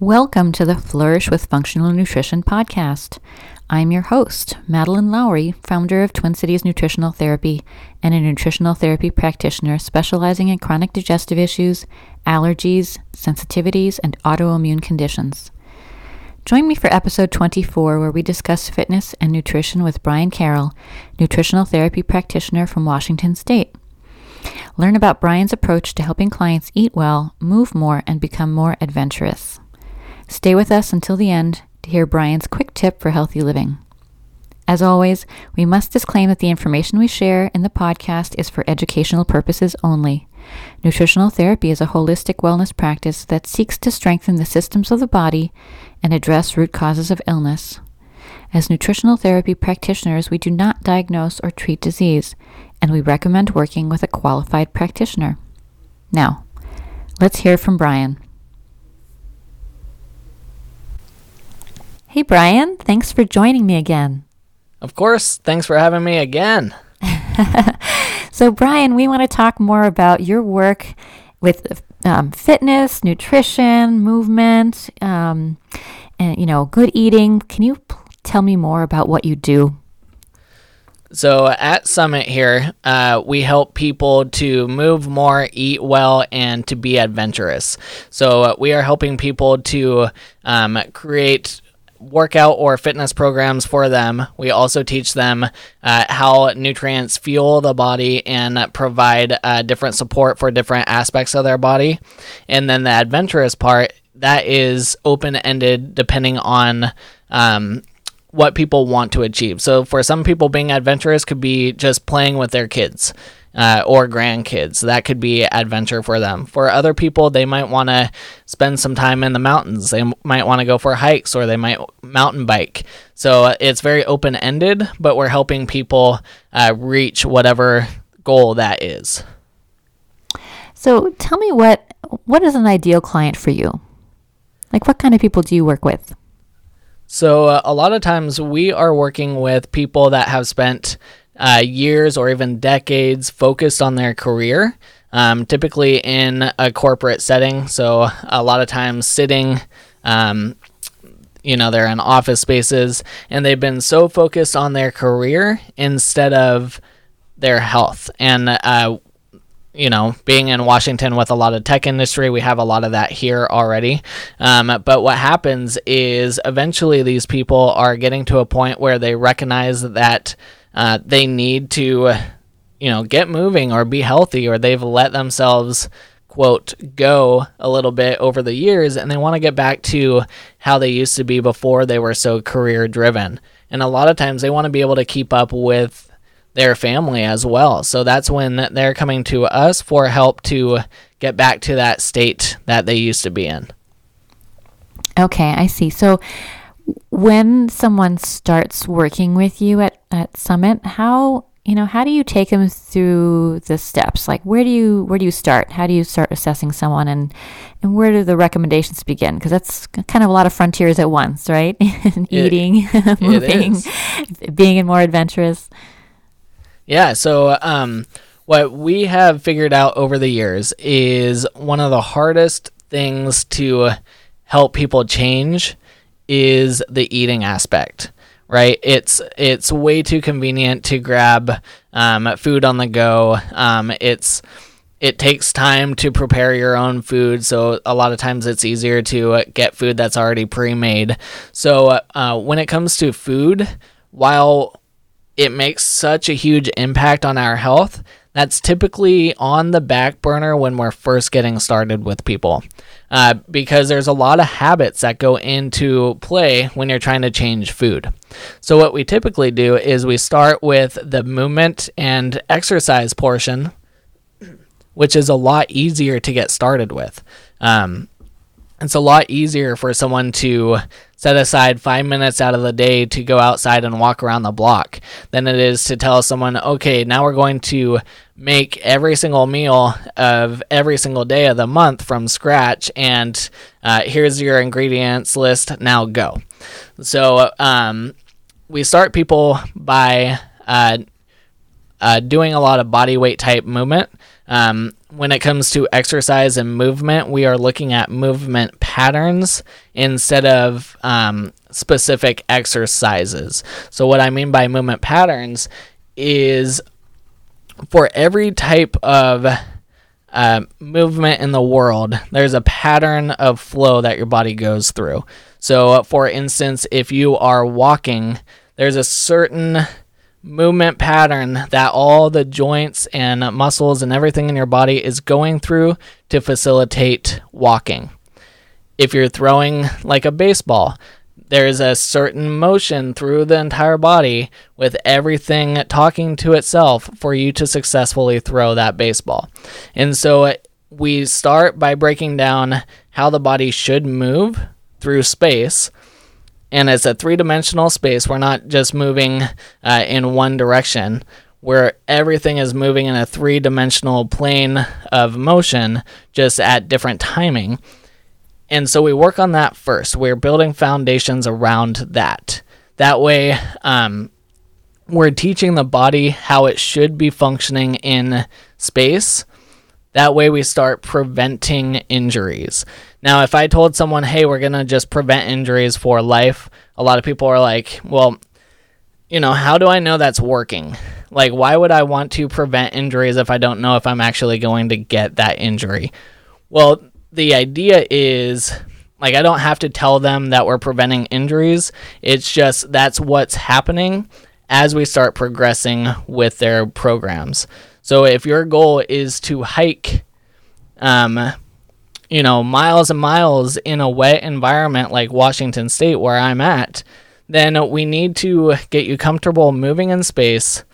Welcome to the Flourish with Functional Nutrition podcast. I'm your host, Madeline Lowry, founder of Twin Cities Nutritional Therapy and a nutritional therapy practitioner specializing in chronic digestive issues, allergies, sensitivities, and autoimmune conditions. Join me for episode 24, where we discuss fitness and nutrition with Brian Carroll, nutritional therapy practitioner from Washington State. Learn about Brian's approach to helping clients eat well, move more, and become more adventurous. Stay with us until the end to hear Brian's quick tip for healthy living. As always, we must disclaim that the information we share in the podcast is for educational purposes only. Nutritional therapy is a holistic wellness practice that seeks to strengthen the systems of the body and address root causes of illness. As nutritional therapy practitioners, we do not diagnose or treat disease, and we recommend working with a qualified practitioner. Now, let's hear from Brian. Hey, Brian, thanks for joining me again. Of course, thanks for having me again. So, Brian, we want to talk more about your work with um, fitness, nutrition, movement, um, and you know, good eating. Can you p- tell me more about what you do? So, at Summit here, uh, we help people to move more, eat well, and to be adventurous. So, uh, we are helping people to um, create workout or fitness programs for them. We also teach them uh, how nutrients fuel the body and provide uh, different support for different aspects of their body. And then the adventurous part, that is open ended depending on. Um, what people want to achieve. So, for some people, being adventurous could be just playing with their kids uh, or grandkids. That could be adventure for them. For other people, they might want to spend some time in the mountains. They might want to go for hikes or they might mountain bike. So uh, it's very open ended, but we're helping people uh, reach whatever goal that is. So, tell me what what is an ideal client for you? Like, what kind of people do you work with? So, uh, a lot of times we are working with people that have spent uh, years or even decades focused on their career, um, typically in a corporate setting. So, a lot of times sitting, um, you know, they're in office spaces and they've been so focused on their career instead of their health. And, uh, you know, being in Washington with a lot of tech industry, we have a lot of that here already. Um, but what happens is eventually these people are getting to a point where they recognize that uh, they need to, you know, get moving or be healthy, or they've let themselves quote go a little bit over the years and they want to get back to how they used to be before they were so career driven. And a lot of times they want to be able to keep up with their family as well. So that's when they're coming to us for help to get back to that state that they used to be in. Okay, I see. So, when someone starts working with you at, at Summit, how you know how do you take them through the steps? Like, where do you where do you start? How do you start assessing someone, and and where do the recommendations begin? Because that's kind of a lot of frontiers at once, right? Eating, moving, being more adventurous. Yeah. So, um, what we have figured out over the years is one of the hardest things to help people change is the eating aspect right? It's it's way too convenient to grab um, food on the go. Um, it's it takes time to prepare your own food so a lot of times it's easier to get food that's already pre-made. So uh, when it comes to food while it makes such a huge impact on our health that's typically on the back burner when we're first getting started with people uh, because there's a lot of habits that go into play when you're trying to change food. So, what we typically do is we start with the movement and exercise portion, which is a lot easier to get started with. Um, it's a lot easier for someone to set aside five minutes out of the day to go outside and walk around the block than it is to tell someone, okay, now we're going to make every single meal of every single day of the month from scratch, and uh, here's your ingredients list. Now go. So um, we start people by uh, uh, doing a lot of body weight type movement. Um, when it comes to exercise and movement, we are looking at movement patterns instead of um, specific exercises. So, what I mean by movement patterns is for every type of uh, movement in the world, there's a pattern of flow that your body goes through. So, for instance, if you are walking, there's a certain movement pattern that all the joints and muscles and everything in your body is going through to facilitate walking. If you're throwing like a baseball, there's a certain motion through the entire body with everything talking to itself for you to successfully throw that baseball. And so uh, we start by breaking down how the body should move through space and it's a three dimensional space. We're not just moving uh, in one direction, where everything is moving in a three dimensional plane of motion, just at different timing. And so we work on that first. We're building foundations around that. That way, um, we're teaching the body how it should be functioning in space. That way, we start preventing injuries. Now, if I told someone, hey, we're going to just prevent injuries for life, a lot of people are like, well, you know, how do I know that's working? Like, why would I want to prevent injuries if I don't know if I'm actually going to get that injury? Well, the idea is like, I don't have to tell them that we're preventing injuries. It's just that's what's happening as we start progressing with their programs. So, if your goal is to hike, um, you know, miles and miles in a wet environment like Washington State, where I'm at, then we need to get you comfortable moving in space.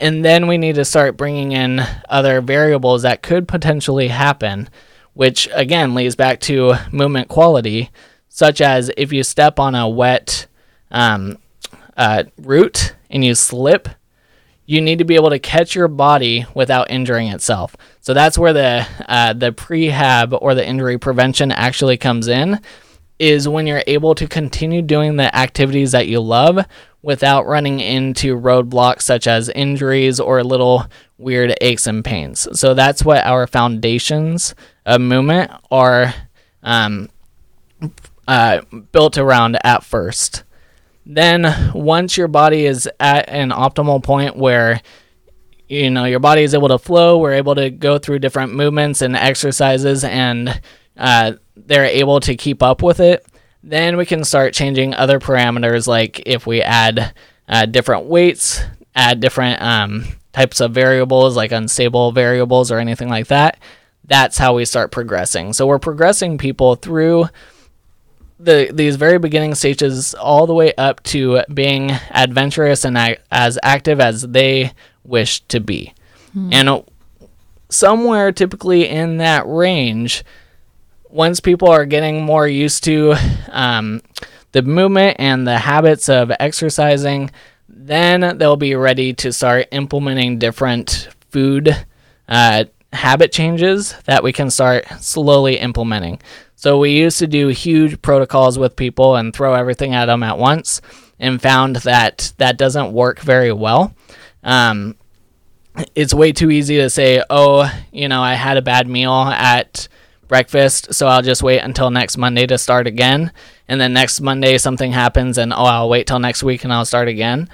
And then we need to start bringing in other variables that could potentially happen, which again leads back to movement quality, such as if you step on a wet um, uh, root and you slip, you need to be able to catch your body without injuring itself. So that's where the uh, the prehab or the injury prevention actually comes in, is when you're able to continue doing the activities that you love without running into roadblocks such as injuries or little weird aches and pains. So that's what our foundations of movement are um, uh, built around at first. Then, once your body is at an optimal point where you know your body is able to flow, we're able to go through different movements and exercises, and uh, they're able to keep up with it. Then we can start changing other parameters, like if we add uh, different weights, add different um, types of variables, like unstable variables or anything like that. That's how we start progressing. So we're progressing people through the these very beginning stages all the way up to being adventurous and as active as they wish to be. Hmm. And uh, somewhere typically in that range, once people are getting more used to um, the movement and the habits of exercising, then they'll be ready to start implementing different food uh, habit changes that we can start slowly implementing. So we used to do huge protocols with people and throw everything at them at once, and found that that doesn't work very well. Um, it's way too easy to say, oh, you know, I had a bad meal at breakfast, so I'll just wait until next Monday to start again. And then next Monday, something happens, and oh, I'll wait till next week and I'll start again.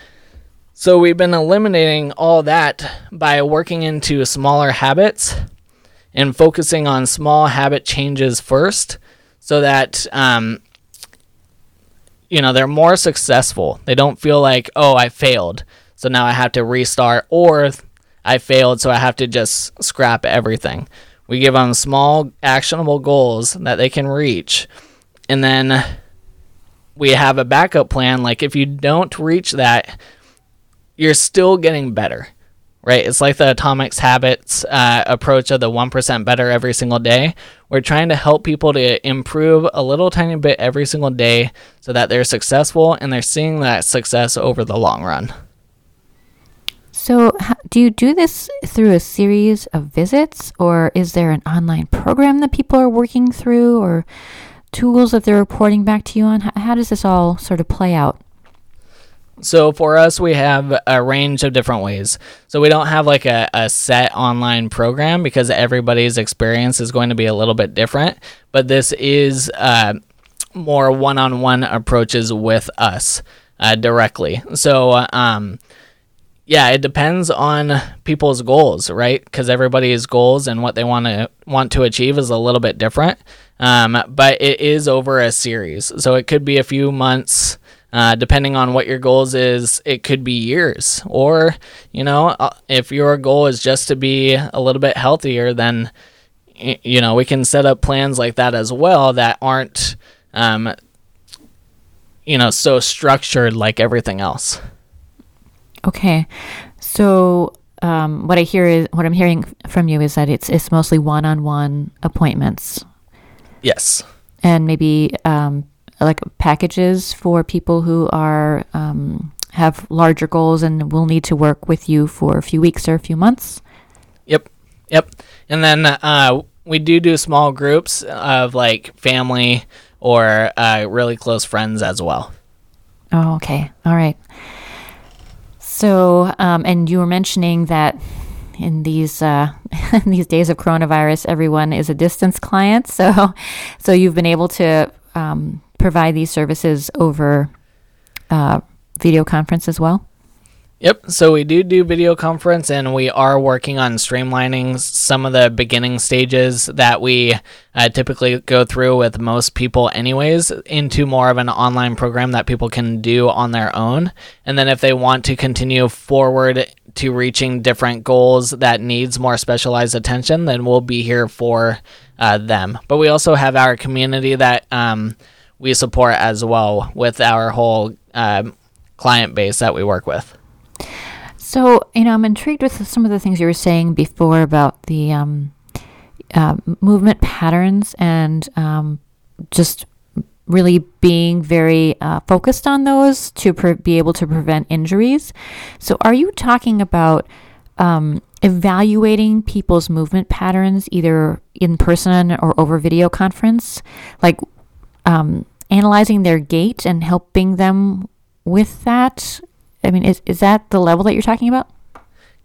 So we've been eliminating all that by working into smaller habits and focusing on small habit changes first so that um, you know they're more successful. They don't feel like oh i failed so now i have to restart or i failed so i have to just scrap everything. We give them small actionable goals that they can reach and then we have a backup plan. Like if you don't reach that you're still getting better right? It's like the Atomics Habits uh, approach of the 1% better every single day. We're trying to help people to improve a little tiny bit every single day so that they're successful and they're seeing that success over the long run. So, do you do this through a series of visits, or is there an online program that people are working through, or tools that they're reporting back to you on? How does this all sort of play out? So for us, we have a range of different ways. So we don't have like a, a set online program because everybody's experience is going to be a little bit different. But this is uh, more one on one approaches with us uh, directly. So, um, yeah, it depends on people's goals, right? Because everybody's goals and what they want to want to achieve is a little bit different. Um, but it is over a series, so it could be a few months. Uh, depending on what your goals is, it could be years. Or, you know, uh, if your goal is just to be a little bit healthier, then, you know, we can set up plans like that as well that aren't, um, you know, so structured like everything else. Okay. So, um, what I hear is what I'm hearing from you is that it's it's mostly one-on-one appointments. Yes. And maybe um, like packages for people who are um, have larger goals and will need to work with you for a few weeks or a few months. Yep, yep. And then uh, we do do small groups of like family or uh, really close friends as well. Oh, okay. All right. So, um, and you were mentioning that in these uh, in these days of coronavirus, everyone is a distance client. So, so you've been able to um, provide these services over uh, video conference as well? Yep. So we do do video conference, and we are working on streamlining some of the beginning stages that we uh, typically go through with most people, anyways, into more of an online program that people can do on their own. And then if they want to continue forward to reaching different goals that needs more specialized attention, then we'll be here for uh, them. But we also have our community that um, we support as well with our whole uh, client base that we work with. So, you know, I'm intrigued with some of the things you were saying before about the um, uh, movement patterns and um, just really being very uh, focused on those to pre- be able to prevent injuries. So, are you talking about um, evaluating people's movement patterns either in person or over video conference? Like, um, analyzing their gait and helping them with that I mean, is is that the level that you're talking about?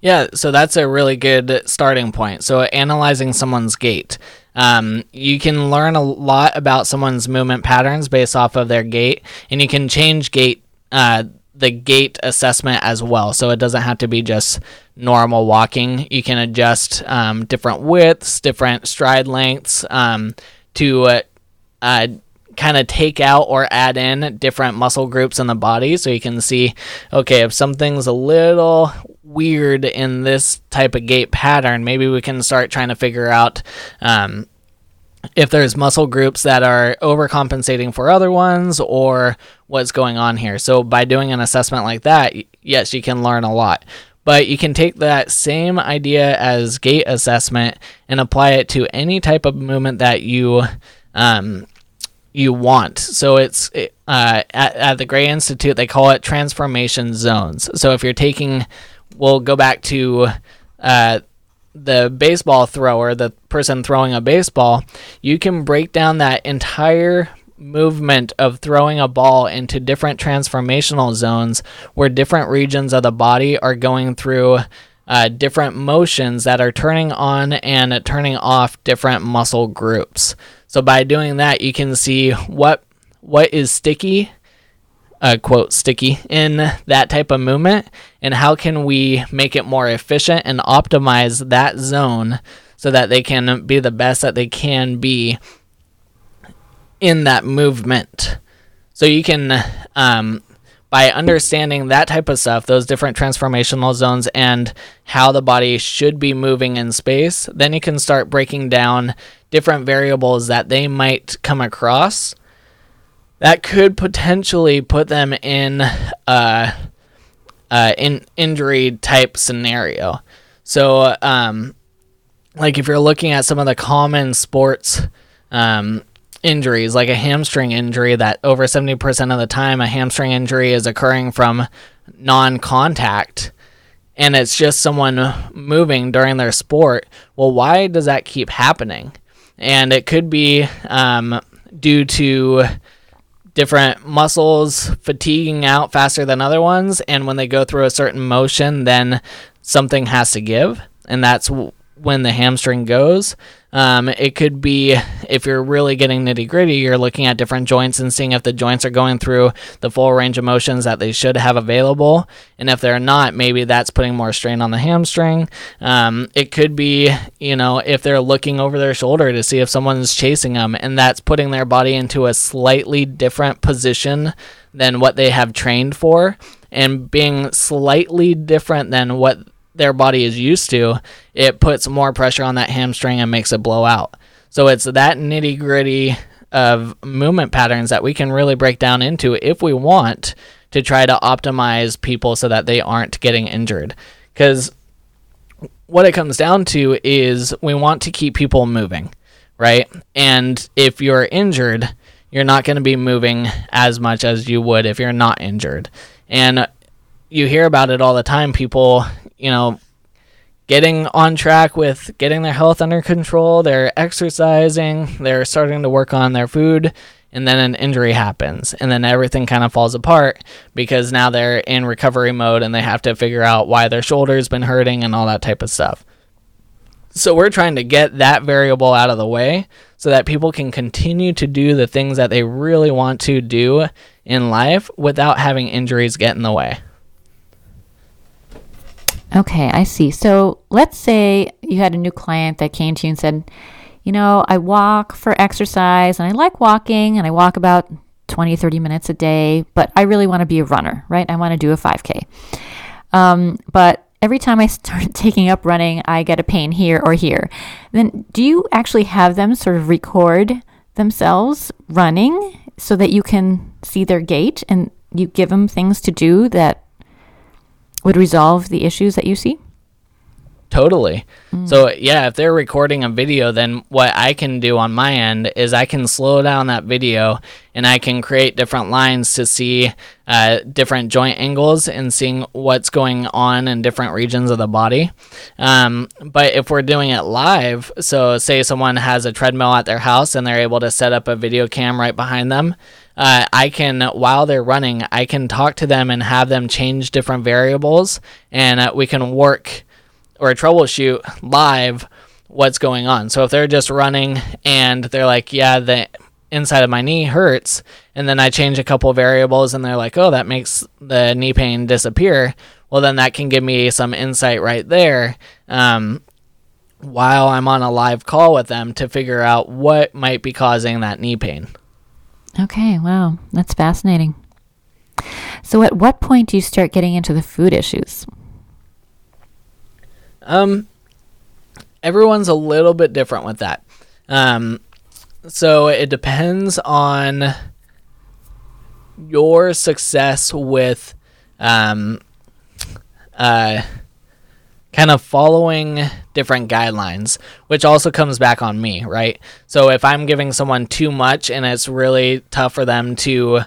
Yeah, so that's a really good starting point. So analyzing someone's gait. Um, you can learn a lot about someone's movement patterns based off of their gait, and you can change gait uh, the gait assessment as well. So it doesn't have to be just normal walking. You can adjust um, different widths, different stride lengths um, to uh, uh, kind of take out or add in different muscle groups in the body so you can see okay if something's a little weird in this type of gait pattern maybe we can start trying to figure out um, if there's muscle groups that are overcompensating for other ones or what's going on here. So by doing an assessment like that yes you can learn a lot. But you can take that same idea as gait assessment and apply it to any type of movement that you um, you want. So it's uh, at, at the Gray Institute, they call it transformation zones. So if you're taking, we'll go back to uh, the baseball thrower, the person throwing a baseball, you can break down that entire movement of throwing a ball into different transformational zones where different regions of the body are going through uh, different motions that are turning on and turning off different muscle groups. So by doing that, you can see what what is sticky, uh, quote sticky in that type of movement, and how can we make it more efficient and optimize that zone so that they can be the best that they can be in that movement. So you can um, by understanding that type of stuff, those different transformational zones, and how the body should be moving in space, then you can start breaking down different variables that they might come across that could potentially put them in a, a in injury type scenario. So, um, like if you're looking at some of the common sports um, injuries, like a hamstring injury, that over 70% of the time a hamstring injury is occurring from non contact and it's just someone moving during their sport. Well, why does that keep happening? And it could be um, due to different muscles fatiguing out faster than other ones. And when they go through a certain motion, then something has to give. And that's when the hamstring goes. Um, it could be if you're really getting nitty gritty, you're looking at different joints and seeing if the joints are going through the full range of motions that they should have available. And if they're not, maybe that's putting more strain on the hamstring. Um, it could be, you know, if they're looking over their shoulder to see if someone's chasing them and that's putting their body into a slightly different position than what they have trained for and being slightly different than what their body is used to, it puts more pressure on that hamstring and makes it blow out. So it's that nitty gritty of movement patterns that we can really break down into if we want to try to optimize people so that they aren't getting injured. Because what it comes down to is we want to keep people moving, right? And if you're injured, you're not going to be moving as much as you would if you're not injured. And you hear about it all the time. People you know, getting on track with getting their health under control, they're exercising, they're starting to work on their food, and then an injury happens. And then everything kind of falls apart because now they're in recovery mode and they have to figure out why their shoulder's been hurting and all that type of stuff. So we're trying to get that variable out of the way so that people can continue to do the things that they really want to do in life without having injuries get in the way. Okay, I see. So let's say you had a new client that came to you and said, you know, I walk for exercise and I like walking and I walk about 20, 30 minutes a day, but I really want to be a runner, right? I want to do a 5K. Um, but every time I start taking up running, I get a pain here or here. Then do you actually have them sort of record themselves running so that you can see their gait and you give them things to do that would resolve the issues that you see? Totally. Mm. So, yeah, if they're recording a video, then what I can do on my end is I can slow down that video and I can create different lines to see uh, different joint angles and seeing what's going on in different regions of the body. Um, but if we're doing it live, so say someone has a treadmill at their house and they're able to set up a video cam right behind them, uh, I can, while they're running, I can talk to them and have them change different variables, and uh, we can work or troubleshoot live what's going on. So if they're just running and they're like, yeah, the inside of my knee hurts, and then I change a couple variables and they're like, oh, that makes the knee pain disappear. Well, then that can give me some insight right there. Um, while I'm on a live call with them to figure out what might be causing that knee pain. Okay, wow, that's fascinating. So, at what point do you start getting into the food issues? Um, everyone's a little bit different with that. Um, so it depends on your success with, um, uh, kind of following different guidelines, which also comes back on me, right? So if I'm giving someone too much and it's really tough for them to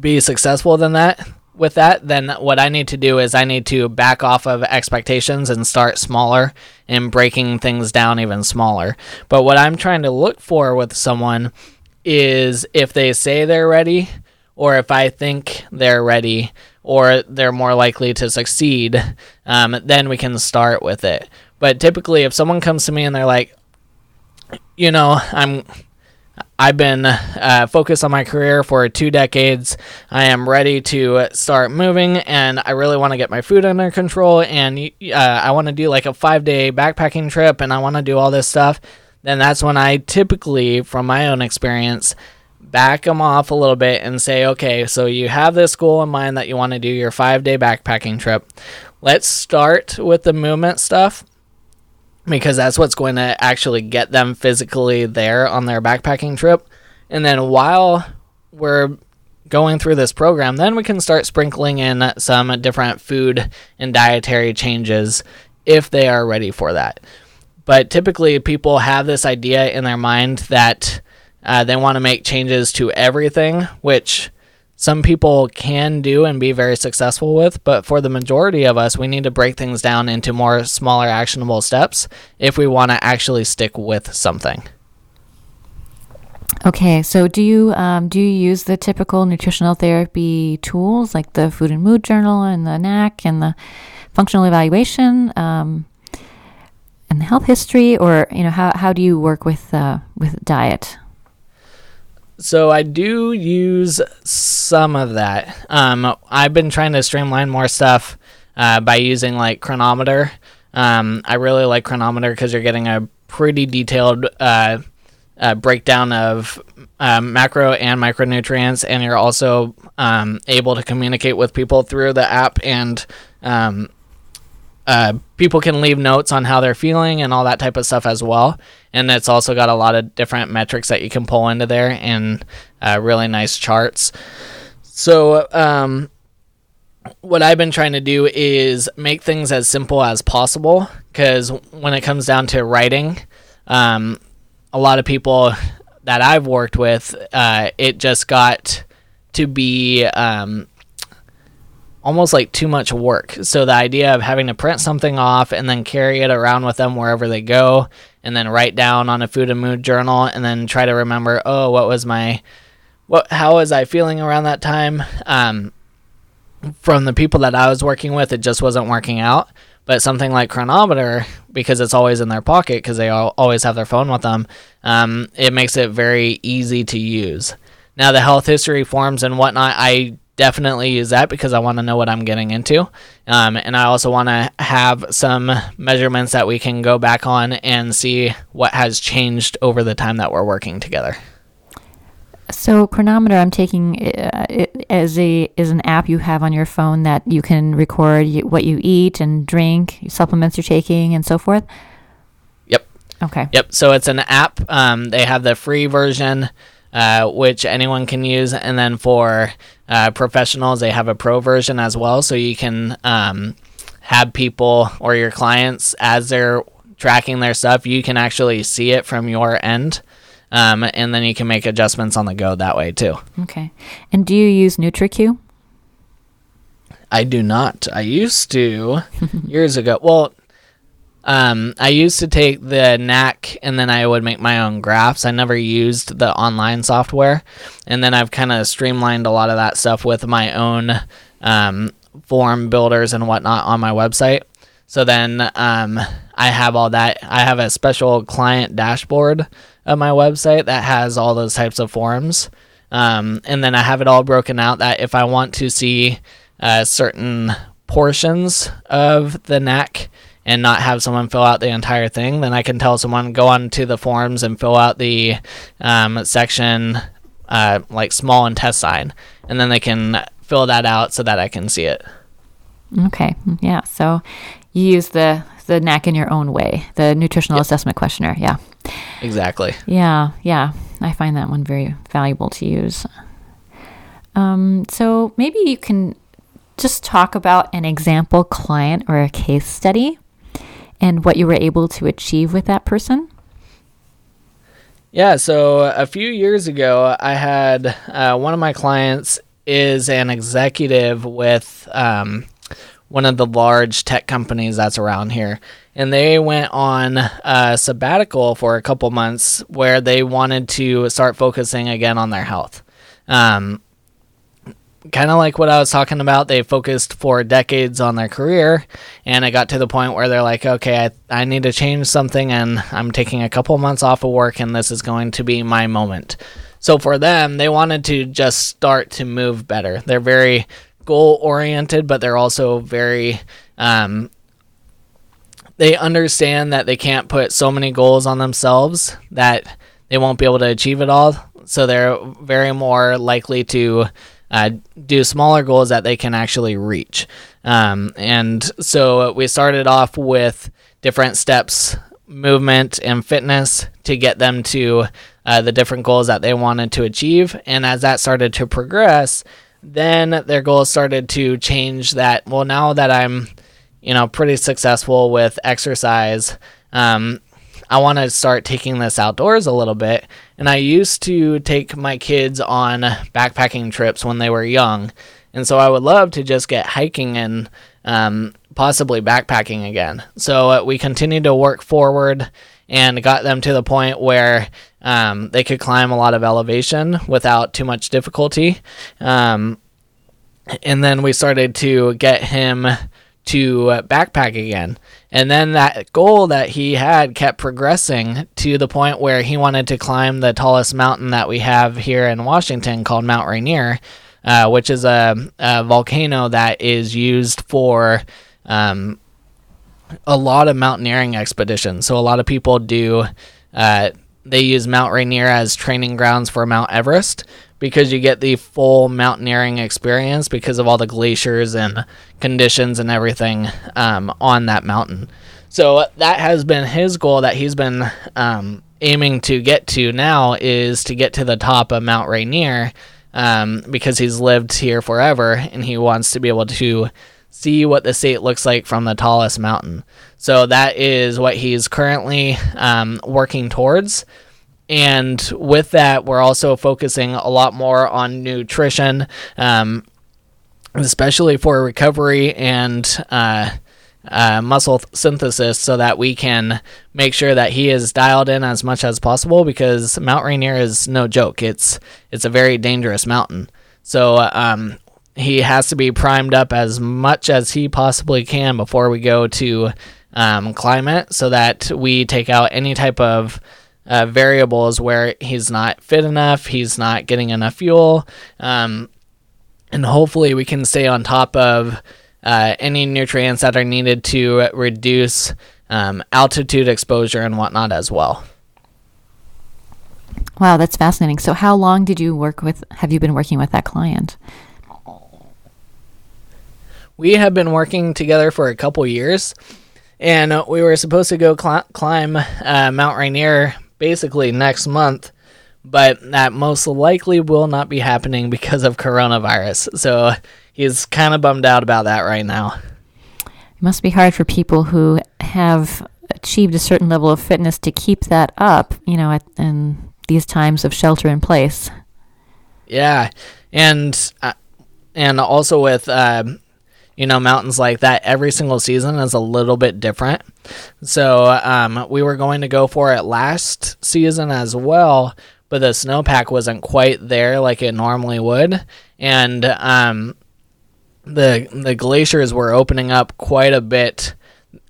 be successful than that with that, then what I need to do is I need to back off of expectations and start smaller and breaking things down even smaller. But what I'm trying to look for with someone is if they say they're ready or if I think they're ready or they're more likely to succeed, um, then we can start with it. But typically, if someone comes to me and they're like, you know, I'm I've been uh, focused on my career for two decades. I am ready to start moving, and I really want to get my food under control. And uh, I want to do like a five day backpacking trip, and I want to do all this stuff. Then that's when I typically, from my own experience, back them off a little bit and say, okay, so you have this goal in mind that you want to do your five day backpacking trip. Let's start with the movement stuff because that's what's going to actually get them physically there on their backpacking trip. And then while we're going through this program, then we can start sprinkling in some different food and dietary changes if they are ready for that. But typically, people have this idea in their mind that uh, they want to make changes to everything, which some people can do and be very successful with, but for the majority of us, we need to break things down into more smaller, actionable steps if we want to actually stick with something. Okay, so do you um, do you use the typical nutritional therapy tools like the Food and Mood Journal and the NAC and the functional evaluation um, and the health history, or you know how, how do you work with uh, with diet? So I do use some of that. Um, I've been trying to streamline more stuff uh, by using like Cronometer. Um, I really like Cronometer because you're getting a pretty detailed uh, uh, breakdown of um, macro and micronutrients, and you're also um, able to communicate with people through the app, and um, uh, people can leave notes on how they're feeling and all that type of stuff as well. And it's also got a lot of different metrics that you can pull into there and uh, really nice charts. So, um, what I've been trying to do is make things as simple as possible because when it comes down to writing, um, a lot of people that I've worked with, uh, it just got to be um, almost like too much work. So the idea of having to print something off and then carry it around with them wherever they go, and then write down on a food and mood journal, and then try to remember, oh, what was my, what, how was I feeling around that time? Um, from the people that I was working with, it just wasn't working out. But something like Cronometer, because it's always in their pocket, because they all, always have their phone with them, um, it makes it very easy to use. Now, the health history forms and whatnot, I definitely use that because I want to know what I'm getting into. Um, and I also want to have some measurements that we can go back on and see what has changed over the time that we're working together. So Cronometer, I'm taking uh, as a is an app you have on your phone that you can record what you eat and drink, supplements you're taking, and so forth. Yep. Okay. Yep. So it's an app. Um, they have the free version, uh, which anyone can use, and then for uh, professionals, they have a pro version as well. So you can um, have people or your clients as they're tracking their stuff, you can actually see it from your end. Um, and then you can make adjustments on the go that way too. Okay. And do you use NutriQ? I do not. I used to years ago. Well, um, I used to take the NAC and then I would make my own graphs. I never used the online software, and then I've kind of streamlined a lot of that stuff with my own um, form builders and whatnot on my website. So then um, I have all that. I have a special client dashboard of my website that has all those types of forms. Um, and then I have it all broken out that if I want to see uh, certain portions of the NAC and not have someone fill out the entire thing, then I can tell someone go on to the forms and fill out the um, section uh, like small intestine, and then they can fill that out so that I can see it. Okay. Yeah. So you use the the NAC in your own way, the nutritional yep. assessment questionnaire. Yeah. Exactly. Yeah, yeah. I find that one very valuable to use. Um, so maybe you can just talk about an example client or a case study and what you were able to achieve with that person. Yeah, so a few years ago, I had uh, one of my clients is an executive with um, one of the large tech companies that's around here. And they went on a sabbatical for a couple months where they wanted to start focusing again on their health. Um, kind of like what I was talking about, they focused for decades on their career, and it got to the point where they're like, okay, I, I need to change something, and I'm taking a couple months off of work, and this is going to be my moment. So for them, they wanted to just start to move better. They're very goal oriented, but they're also very um, they understand that they can't put so many goals on themselves that they won't be able to achieve it all. So they're very more likely to uh, do smaller goals that they can actually reach. Um, and so we started off with different steps, movement, and fitness to get them to uh, the different goals that they wanted to achieve. And as that started to progress, then their goals started to change that well now that i'm you know pretty successful with exercise um, i want to start taking this outdoors a little bit. And i used to take my kids on backpacking trips when they were young. And so i would love to just get hiking and um, possibly backpacking again. So uh, we continued to work forward and got them to the point where um, they could climb a lot of elevation without too much difficulty. Um, and then we started to get him to backpack again. And then that goal that he had kept progressing to the point where he wanted to climb the tallest mountain that we have here in Washington called Mount Rainier, uh, which is a, a, volcano that is used for um, a lot of mountaineering expeditions. So a lot of people do. Uh, they use Mount Rainier as training grounds for Mount Everest because you get the full mountaineering experience because of all the glaciers and conditions and everything um, on that mountain. So that has been his goal that he's been um, aiming to get to now is to get to the top of Mount Rainier um, because he's lived here forever and he wants to be able to see what the state looks like from the tallest mountain. So that is what he's currently um, working towards. And with that, we're also focusing a lot more on nutrition, um, especially for recovery and uh, uh, muscle th- synthesis, so that we can make sure that he is dialed in as much as possible. Because Mount Rainier is no joke; it's it's a very dangerous mountain. So um, he has to be primed up as much as he possibly can before we go to um, climb it, so that we take out any type of uh, variables where he's not fit enough, he's not getting enough fuel, um, and hopefully we can stay on top of uh, any nutrients that are needed to reduce um, altitude exposure and whatnot as well. Wow, that's fascinating. So, how long did you work with? Have you been working with that client? We have been working together for a couple years, and we were supposed to go cl- climb uh, Mount Rainier basically next month, but that most likely will not be happening because of coronavirus. So he's kind of bummed out about that right now. It must be hard for people who have achieved a certain level of fitness to keep that up, you know, at, in these times of shelter in place. Yeah, and uh, and also with uh, you know, mountains like that, every single season is a little bit different. So um, we were going to go for it last season as well, but the snowpack wasn't quite there like it normally would, and um, the the glaciers were opening up quite a bit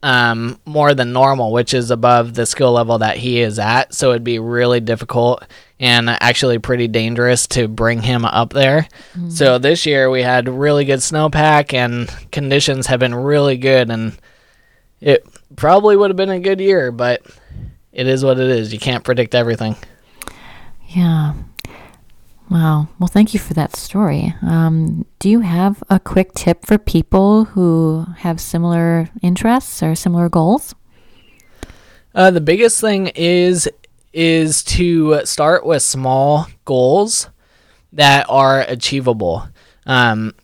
um, more than normal, which is above the skill level that he is at. So it'd be really difficult and actually pretty dangerous to bring him up there. Mm-hmm. So this year we had really good snowpack and conditions have been really good and it probably would have been a good year, but it is what it is. You can't predict everything. Yeah. Wow. Well, thank you for that story. Um, do you have a quick tip for people who have similar interests or similar goals? Uh, the biggest thing is is to start with small goals that are achievable. Um,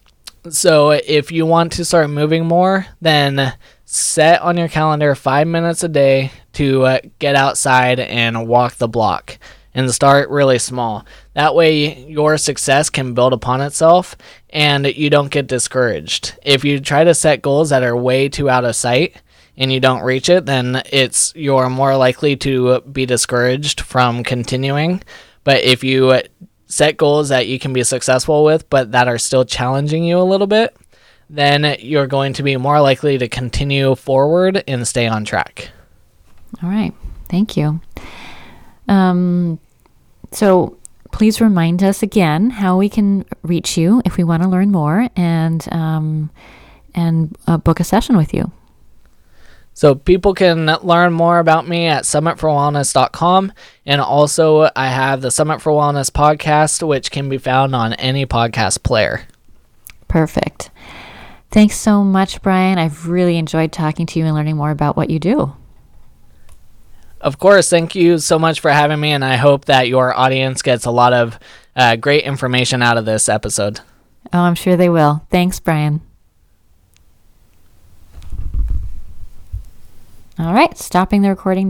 so if you want to start moving more, then set on your calendar five minutes a day to uh, get outside and walk the block and start really small. That way, your success can build upon itself and you don't get discouraged. If you try to set goals that are way too out of sight, and you don't reach it, then it's you're more likely to be discouraged from continuing. But if you set goals that you can be successful with, but that are still challenging you a little bit, then you're going to be more likely to continue forward and stay on track. All right. Thank you. Um, so please remind us again how we can reach you if we want to learn more and um, and uh, book a session with you. So people can learn more about me at summitforwellness.com. And also, I have the Summit for Wellness podcast, which can be found on any podcast player. Perfect. Thanks so much, Brian. I've really enjoyed talking to you and learning more about what you do. Of course. Thank you so much for having me. And I hope that your audience gets a lot of uh, great information out of this episode. Oh, I'm sure they will. Thanks, Brian. All right, stopping the recording.